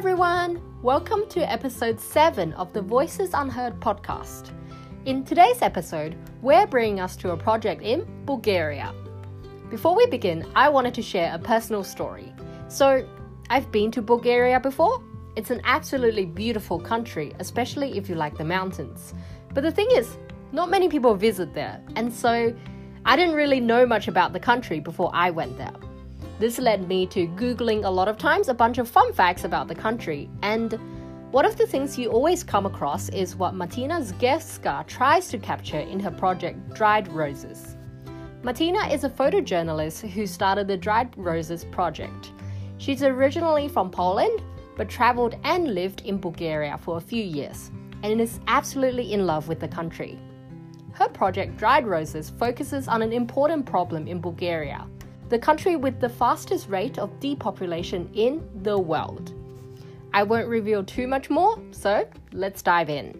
everyone! Welcome to episode 7 of the Voices Unheard podcast. In today's episode, we're bringing us to a project in Bulgaria. Before we begin, I wanted to share a personal story. So, I've been to Bulgaria before. It's an absolutely beautiful country, especially if you like the mountains. But the thing is, not many people visit there, and so I didn't really know much about the country before I went there. This led me to Googling a lot of times a bunch of fun facts about the country, and one of the things you always come across is what Martina Zgierska tries to capture in her project Dried Roses. Martina is a photojournalist who started the Dried Roses project. She's originally from Poland, but traveled and lived in Bulgaria for a few years, and is absolutely in love with the country. Her project Dried Roses focuses on an important problem in Bulgaria the country with the fastest rate of depopulation in the world. I won't reveal too much more, so let's dive in.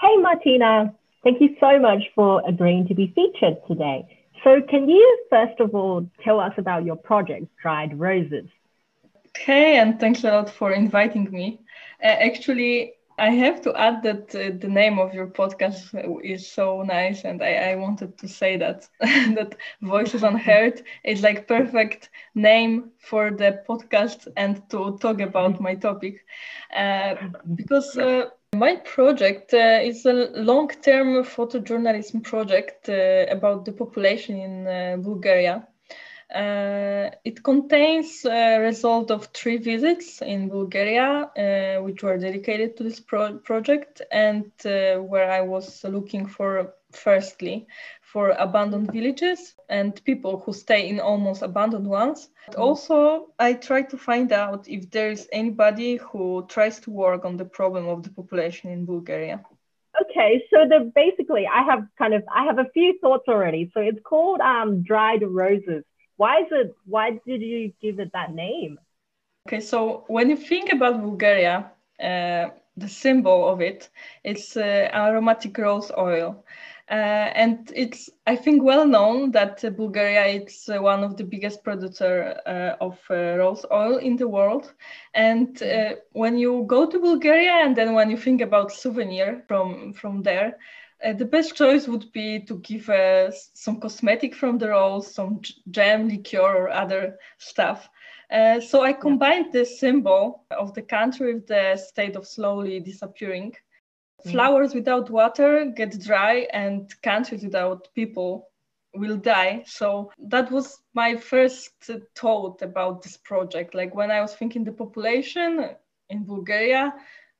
Hey Martina, thank you so much for agreeing to be featured today. So, can you first of all tell us about your project, Dried Roses? Okay, and thanks a lot for inviting me. Uh, actually, I have to add that uh, the name of your podcast is so nice, and I, I wanted to say that that Voices Unheard is like perfect name for the podcast and to talk about my topic, uh, because uh, my project uh, is a long-term photojournalism project uh, about the population in uh, Bulgaria. Uh, it contains a result of three visits in Bulgaria, uh, which were dedicated to this pro- project, and uh, where I was looking for, firstly, for abandoned villages and people who stay in almost abandoned ones. But also, I try to find out if there is anybody who tries to work on the problem of the population in Bulgaria. Okay, so the basically, I have kind of I have a few thoughts already. So it's called um, dried roses why is it why did you give it that name? Okay so when you think about bulgaria uh, the symbol of it it's uh, aromatic rose oil. Uh, and it's i think well known that uh, bulgaria is uh, one of the biggest producer uh, of rose oil in the world. And when you go to bulgaria and then when you think about souvenir from from there uh, the best choice would be to give uh, some cosmetic from the rose, some jam, liqueur, or other stuff. Uh, so I combined yeah. the symbol of the country with the state of slowly disappearing. Mm. Flowers without water get dry, and countries without people will die. So that was my first thought about this project. Like when I was thinking the population in Bulgaria,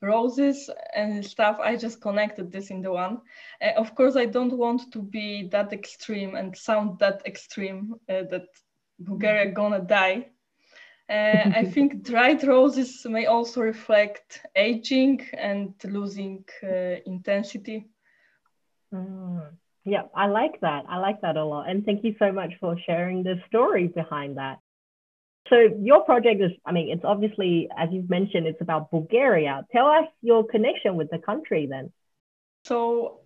roses and stuff. I just connected this in the one. Uh, of course i don't want to be that extreme and sound that extreme uh, that bulgaria mm-hmm. gonna die. Uh, i think dried roses may also reflect aging and losing uh, intensity. Mm. yeah i like that. I like that a lot. And thank you so much for sharing the story behind that so your project is, I mean, it's obviously, as you've mentioned, it's about Bulgaria. Tell us your connection with the country then. So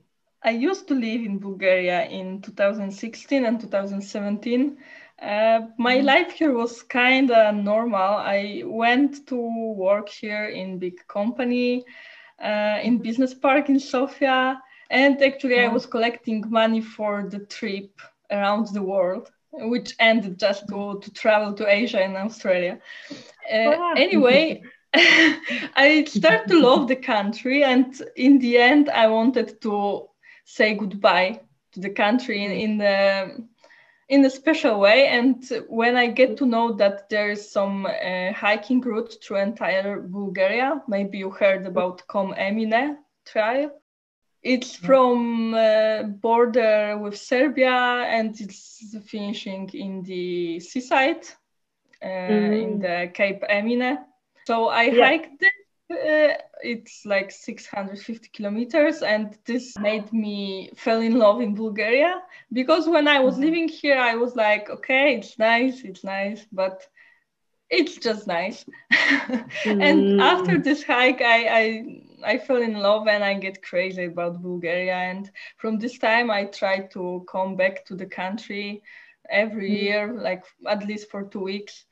I used to live in Bulgaria in 2016 and 2017. Uh, my mm-hmm. life here was kind of normal. I went to work here in big company, uh, in business park in Sofia, and actually mm-hmm. I was collecting money for the trip around the world which ended just to, to travel to Asia and Australia. Uh, anyway, I started to love the country, and in the end, I wanted to say goodbye to the country in, in the in a special way. And when I get to know that there is some uh, hiking route through entire Bulgaria, maybe you heard about Kom Emine trail. It's from uh, border with Serbia and it's finishing in the seaside uh, mm. in the Cape Emine. So I yeah. hiked it. Uh, it's like 650 kilometers and this made me fell in love in bulgaria because when i was mm-hmm. living here i was like okay it's nice it's nice but it's just nice mm. and after this hike I, I I fell in love and I get crazy about Bulgaria. And from this time, I try to come back to the country every mm-hmm. year, like at least for two weeks.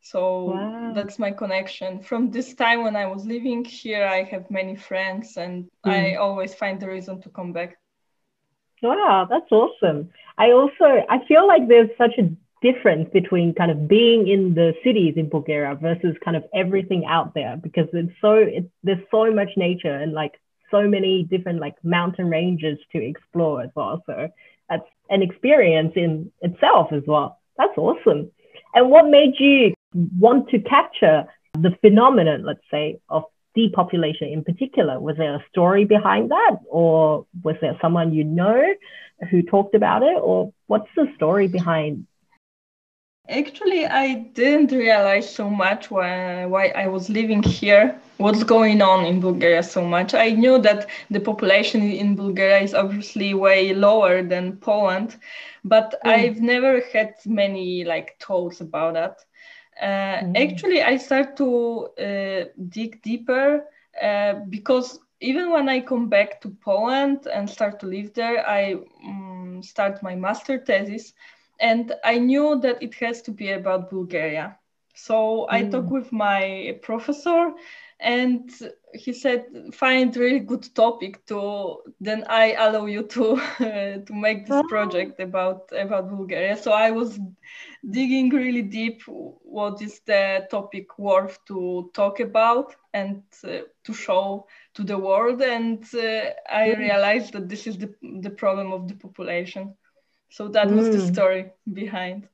So wow. that's my connection. From this time when I was living here, I have many friends and mm. I always find the reason to come back. Wow, that's awesome. I also I feel like there's such a difference between kind of being in the cities in Bulgaria versus kind of everything out there because it's so there's so much nature and like so many different like mountain ranges to explore as well. So that's an experience in itself as well. That's awesome. And what made you want to capture the phenomenon, let's say, of depopulation in particular? Was there a story behind that? Or was there someone you know who talked about it? Or what's the story behind? Actually, I didn't realize so much why, why I was living here, what's going on in Bulgaria so much. I knew that the population in Bulgaria is obviously way lower than Poland, but mm. I've never had many like thoughts about that. Uh, mm. Actually, I start to uh, dig deeper uh, because even when I come back to Poland and start to live there, I um, start my master thesis, and I knew that it has to be about Bulgaria. So I mm. talked with my professor, and he said find really good topic to then i allow you to to make this project about about bulgaria so i was digging really deep what is the topic worth to talk about and uh, to show to the world and uh, i mm. realized that this is the, the problem of the population so that mm. was the mm. story behind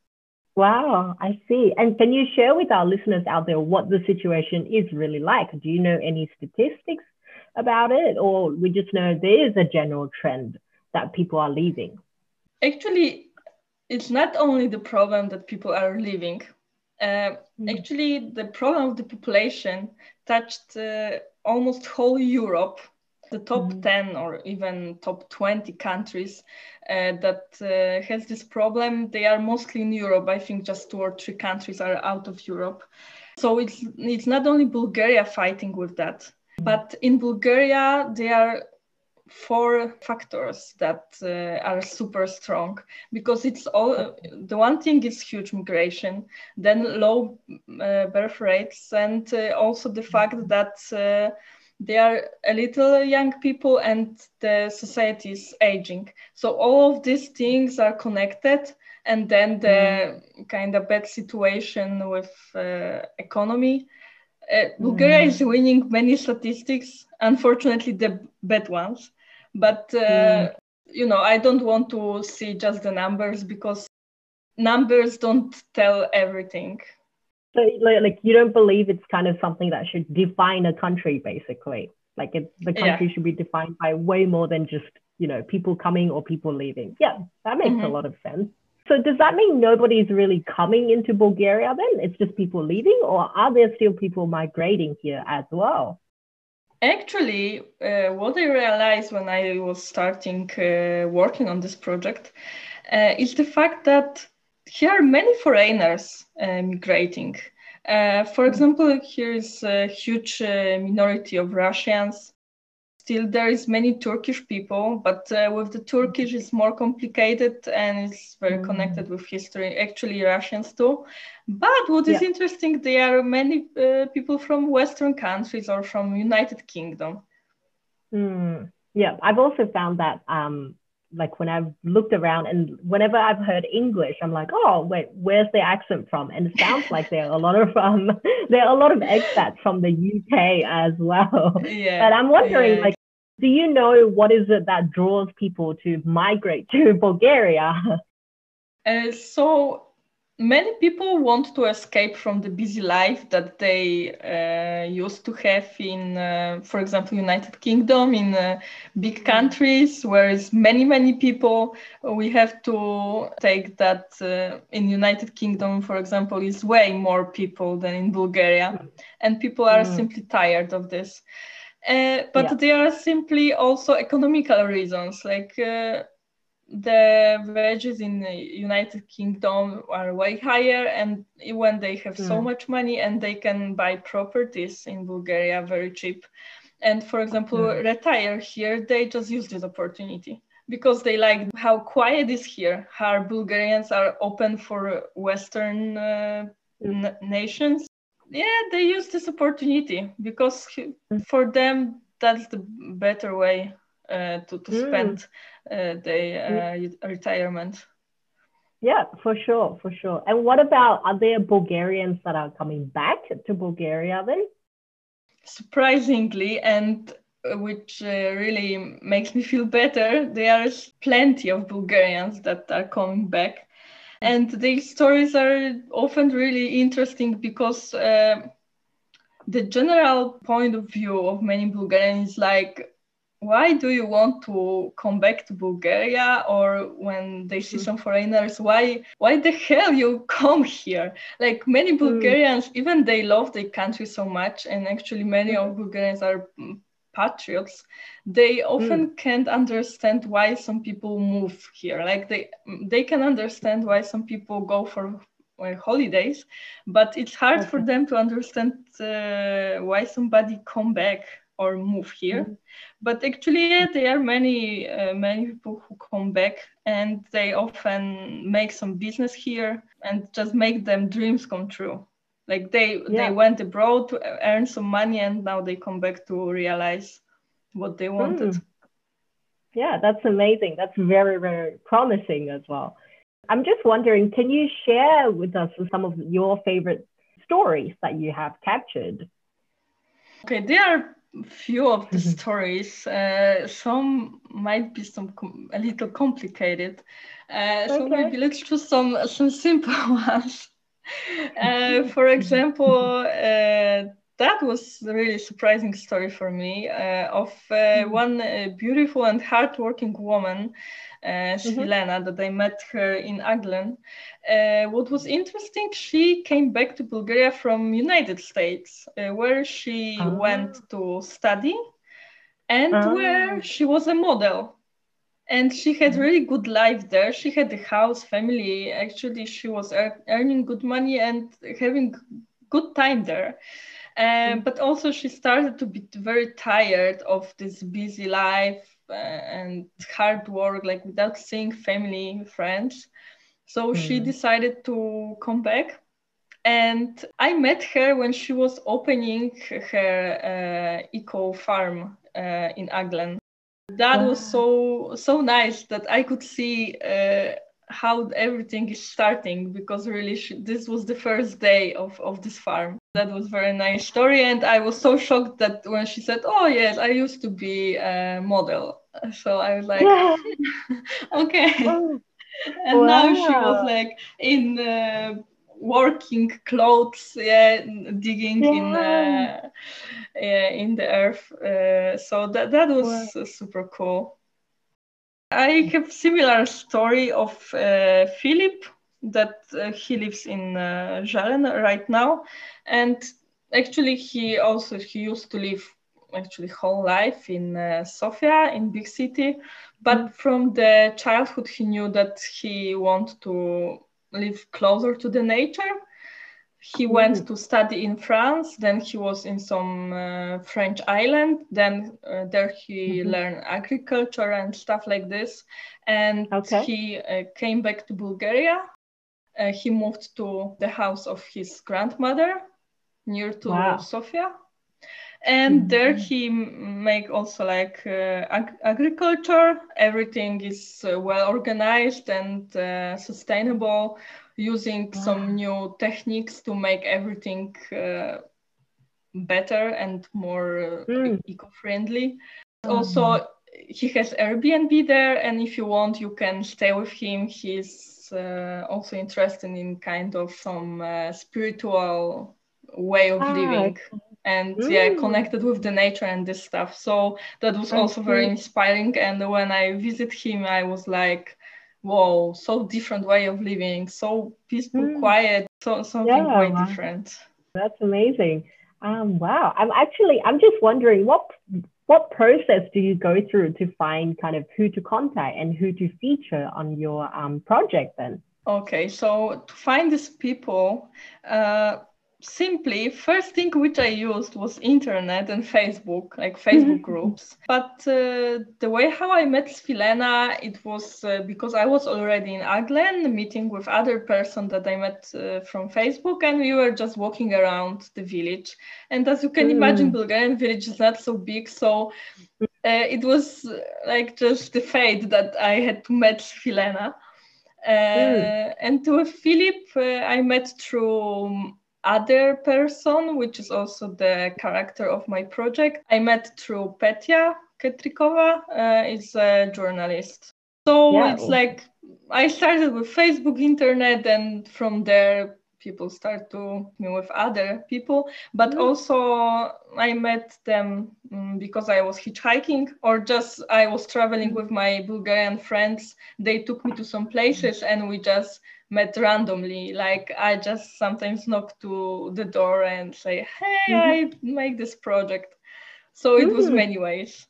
Wow, I see. And can you share with our listeners out there what the situation is really like? Do you know any statistics about it, or we just know there is a general trend that people are leaving? Actually, it's not only the problem that people are leaving. Uh, mm. Actually, the problem of the population touched uh, almost whole Europe the top mm. 10 or even top 20 countries uh, that uh, has this problem. They are mostly in europe. I think just two or three countries are out of europe. So it's it's not only bulgaria fighting with that but in bulgaria there are four factors that uh, are super strong because it's all the one thing is huge migration then low uh, birth rates and uh, also the fact that uh, they are a little young people and the society is aging so all of these things are connected and then the mm. kind of bad situation with uh, economy uh, bulgaria mm. is winning many statistics unfortunately the bad ones but uh, mm. you know i don't want to see just the numbers because numbers don't tell everything so like, like you don't believe it's kind of something that should define a country, basically. Like it, the country yeah. should be defined by way more than just you know people coming or people leaving. Yeah, that makes mm-hmm. a lot of sense. So does that mean nobody's really coming into Bulgaria then? It's just people leaving, or are there still people migrating here as well? Actually, uh, what I realized when I was starting uh, working on this project uh, is the fact that here are many foreigners uh, migrating. Uh, for example, here is a huge uh, minority of Russians. Still, there is many Turkish people, but uh, with the Turkish, it's more complicated and it's very mm. connected with history. Actually, Russians too. But what is yeah. interesting, there are many uh, people from Western countries or from United Kingdom. Mm. Yeah, I've also found that um, like when I've looked around and whenever I've heard English, I'm like, oh wait, where's the accent from? And it sounds like there are a lot of um there are a lot of expats from the UK as well. Yeah. And I'm wondering yeah. like, do you know what is it that draws people to migrate to Bulgaria? Uh, so many people want to escape from the busy life that they uh, used to have in uh, for example united kingdom in uh, big countries whereas many many people. We have to take that uh, in united kingdom for example is way more people than in bulgaria. And people are mm. simply tired of this. Uh, but yeah. there are simply also economical reasons. Like uh, the wages in the United Kingdom are way higher, and when they have mm. so much money and they can buy properties in Bulgaria very cheap, and for example, mm. retire here, they just use this opportunity because they like how quiet is here, how Bulgarians are open for Western uh, n- nations. Yeah, they use this opportunity because for them that's the better way uh, to, to mm. spend uh, their uh, retirement. Yeah, for sure, for sure. And what about are there Bulgarians that are coming back to Bulgaria then? Surprisingly, and which uh, really makes me feel better, there are plenty of Bulgarians that are coming back. And these stories are often really interesting because uh, the general point of view of many Bulgarians is like, why do you want to come back to Bulgaria or when they see mm. some foreigners why why the hell you come here like many mm. Bulgarians mm. even they love their country so much and actually many mm. of Bulgarians are mm, patriots they often mm. can't understand why some people move here like they they can understand why some people go for holidays but it's hard okay. for them to understand uh, why somebody come back or move here. Mm. But actually, there are many uh, many people who come back and they often make some business here and just make them dreams come true. Like they yeah. they went abroad to earn some money and now they come back to realize what they wanted. Mm. Yeah, that's amazing. That's very very promising as well. I'm just wondering, can you share with us some of your favorite stories that you have captured? Okay, there are few of the mm-hmm. stories. Uh, some might be some a little complicated. Uh, okay. So maybe let's choose some some simple ones. Uh, for example, uh, that was a really surprising story for me uh, of uh, mm-hmm. one beautiful and hardworking woman uh, mm-hmm. that I met her in Aglen. Uh, what was interesting, she came back to Bulgaria from United States, uh, where she oh. went to study and oh. where she was a model. And she had mm-hmm. really good life there. She had a house, family. Actually, she was earning good money and having good time there. Um, but also, she started to be very tired of this busy life uh, and hard work, like without seeing family, friends. So mm. she hmm. decided to come back. And I met her when she was opening her uh, eco farm uh, in Aglen. That was so so nice that I could see uh, how everything is starting because really she, this was the first day of, of this farm that was very nice story and i was so shocked that when she said oh yes i used to be a model so i was like okay oh. and wow. now she was like in uh, working clothes yeah digging yeah. in uh, yeah, in the earth uh, so that that was wow. super cool I have a similar story of uh, Philip that uh, he lives in uh, Zhalen right now, and actually he also he used to live actually whole life in uh, Sofia in big city, but mm-hmm. from the childhood he knew that he wanted to live closer to the nature he mm-hmm. went to study in France. Then he was in some uh, French island. Then uh, there he mm-hmm. learned agriculture and stuff like this. And okay. he uh, came back to Bulgaria. Uh, he moved to the house of his grandmother near to wow. Sofia. And mm-hmm. there he make also like uh, ag- agriculture. Everything is uh, well organized and sustainable using some new techniques to make everything uh, better and more uh, mm. eco-friendly. Mm. Also, he has Airbnb there, and if you want, you can stay with him. He's uh, also interested in kind of some uh, spiritual way of ah, living. And mm. yeah, connected with the nature and this stuff. So that was also very inspiring. And when I visit him, I was like, whoa, so different way of living, so peaceful, mm. quiet, so something yeah, quite wow. different. That's amazing. Um, wow. I'm actually I'm just wondering what what process do you go through to find kind of who to contact and who to feature on your um, project then? Okay, so to find these people, uh, simply first thing which i used was internet and facebook like facebook groups but uh, the way how i met svilena it was uh, because i was already in aglen meeting with other person that i met uh, from facebook and we were just walking around the village and as you can mm. imagine bulgarian village is not so big so uh, it was uh, like just the fate that i had to meet svilena mm. and with philip i met through other person, which is also the character of my project, I met through Petya Ketrikova. Uh, is a journalist. So yeah. it's like I started with Facebook, internet, and from there people start to meet with other people. But mm-hmm. also I met them um, because I was hitchhiking or just I was traveling with my Bulgarian friends. They took me to some places and we just met randomly. Like I just sometimes knock to the door and say, "Hey, mm-hmm. I make this project." So it was many ways.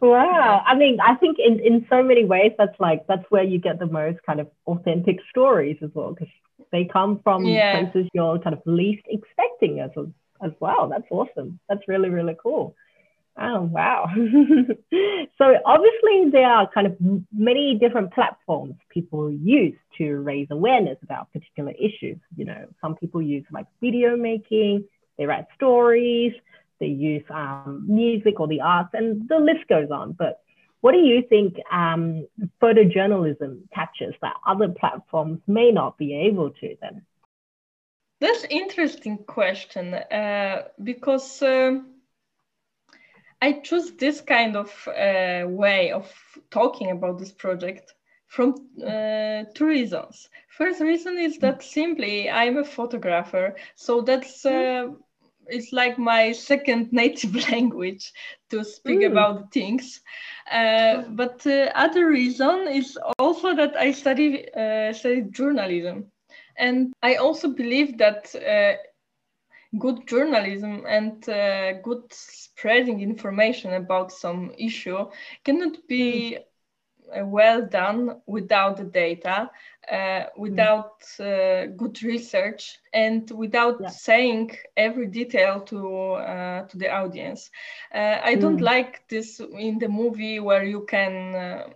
Wow. I mean, I think in, in so many ways, that's like, that's where you get the most kind of authentic stories as well, because they come from yeah. places you're kind of least expecting as, as well. That's awesome. That's really, really cool. Oh, wow. so obviously there are kind of many different platforms people use to raise awareness about particular issues. You know, some people use like video making, they write stories, they use um, music or the arts, and the list goes on. But what do you think um, photojournalism catches that other platforms may not be able to then? That's interesting question uh, because uh, I choose this kind of uh, way of talking about this project from uh, two reasons. First reason is that simply I'm a photographer, so that's uh, it's like my second native language to speak mm. about things. Uh, but the other reason is also that I study uh, studied journalism, and I also believe that uh, good journalism and uh, good spreading information about some issue cannot be uh, well done without the data, uh, without uh, good research, and without yeah. saying every detail to uh, to the audience. Uh, I don't mm. like this in the movie where you can uh,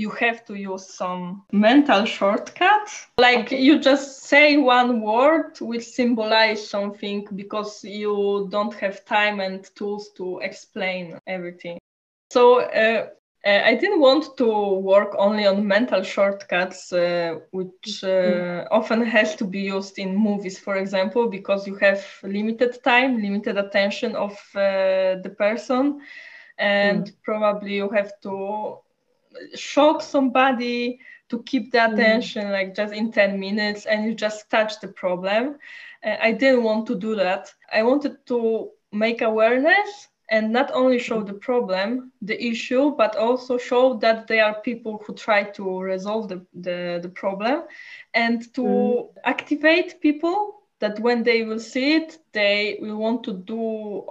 you have to use some mental shortcut. Like you just say one word which symbolize something because you don't have time and tools to explain everything. So uh, uh, I didn't want to work only on mental shortcuts, uh, which uh, mm. often has to be used in movies, for example, because you have limited time, limited attention of uh, the person, and mm. probably you have to shock somebody to keep the mm. attention mm. like just in 10 minutes and you just touch the problem uh, i didn't want to do that i wanted to make awareness and not only show the problem the issue but also show that there are people who try to resolve the, the, the problem and to mm. activate people that when they will see it they will want to do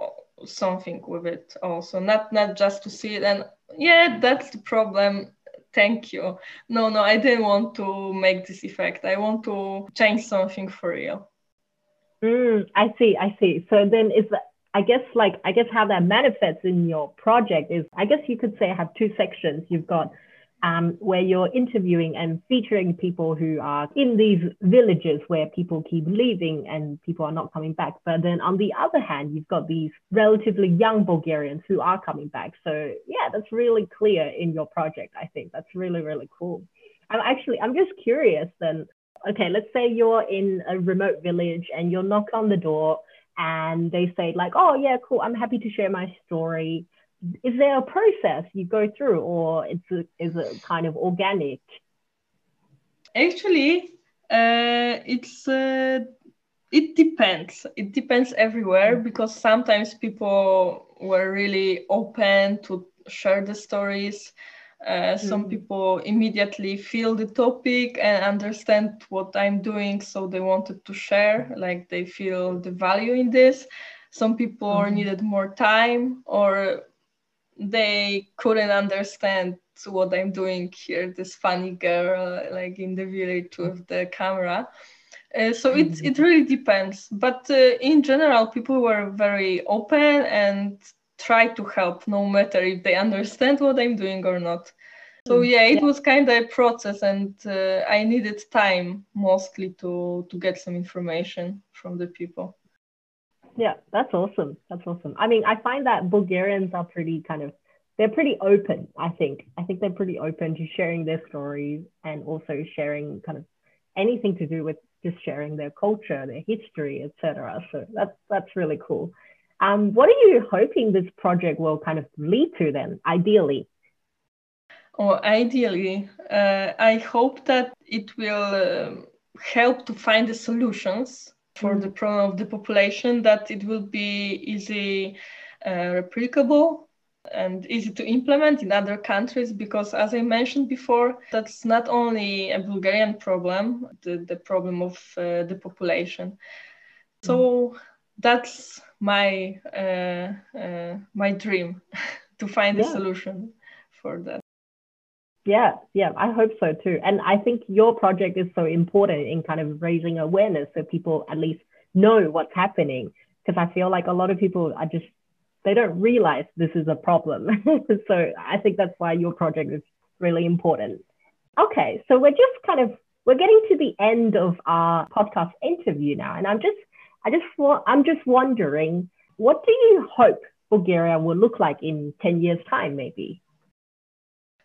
something with it also not not just to see it and yeah, that's the problem. Thank you. No, no, I didn't want to make this effect. I want to change something for real. Mm, I see, I see. So then is that I guess like I guess how that manifests in your project is I guess you could say I have two sections. You've got um, where you're interviewing and featuring people who are in these villages where people keep leaving and people are not coming back. But then on the other hand, you've got these relatively young Bulgarians who are coming back. So yeah, that's really clear in your project. I think that's really, really cool. I'm actually, I'm just curious then. Okay, let's say you're in a remote village and you're knocked on the door and they say like, oh yeah, cool, I'm happy to share my story is there a process you go through or it's a, is it kind of organic actually uh, it's uh, it depends it depends everywhere mm. because sometimes people were really open to share the stories uh, some mm. people immediately feel the topic and understand what i'm doing so they wanted to share like they feel the value in this some people mm. needed more time or they couldn't understand what I'm doing here, this funny girl like in the village with the camera. Uh, so it, it really depends. But uh, in general, people were very open and try to help no matter if they understand what I'm doing or not. So mm, yeah, it yeah. was kind of a process, and uh, I needed time mostly to to get some information from the people. Yeah, that's awesome. That's awesome. I mean, I find that Bulgarians are pretty kind of they're pretty open. I think I think they're pretty open to sharing their stories and also sharing kind of anything to do with just sharing their culture, their history, etc. So that's that's really cool. Um, what are you hoping this project will kind of lead to then, ideally? Or ideally, uh, I hope that it will uh, help to find the solutions for the problem of the population, that it will be easy uh, replicable and easy to implement in other countries because as i mentioned before that's not only a bulgarian problem the, the problem of uh, the population so that's my uh, uh, my dream to find yeah. a solution for that yeah yeah i hope so too and i think your project is so important in kind of raising awareness so people at least know what's happening because i feel like a lot of people are just they don't realize this is a problem. so I think that's why your project is really important. Okay, so we're just kind of we're getting to the end of our podcast interview now, and I'm just I just I'm just wondering, what do you hope Bulgaria will look like in ten years' time, maybe?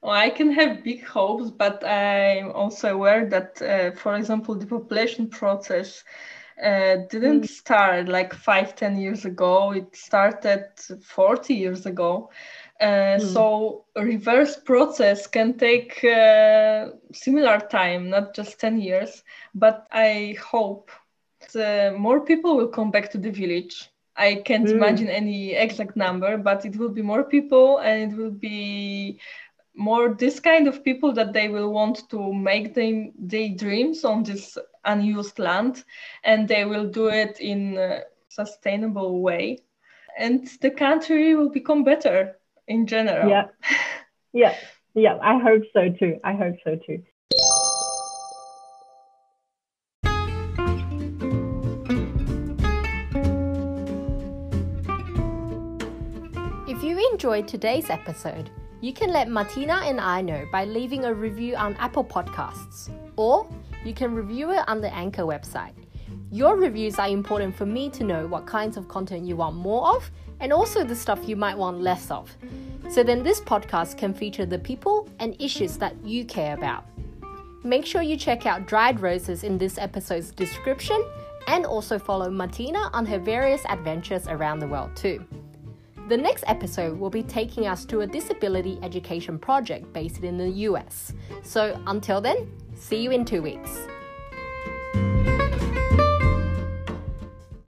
Well, I can have big hopes, but I'm also aware that, uh, for example, the population process uh, didn't mm. start like five ten years ago it started 40 years ago uh, mm. so reverse process can take uh, similar time not just 10 years but i hope more people will come back to the village i can't mm. imagine any exact number but it will be more people and it will be more this kind of people that they will want to make them their dreams on this unused land and they will do it in a sustainable way. And the country will become better in general. Yeah. Yeah. Yeah i hope so too. I hope so too. If you enjoyed today's episode you can let Martina and I know by leaving a review on Apple Podcasts, or you can review it on the Anchor website. Your reviews are important for me to know what kinds of content you want more of and also the stuff you might want less of. So then this podcast can feature the people and issues that you care about. Make sure you check out Dried Roses in this episode's description and also follow Martina on her various adventures around the world too. The next episode will be taking us to a disability education project based in the US. So until then, see you in two weeks.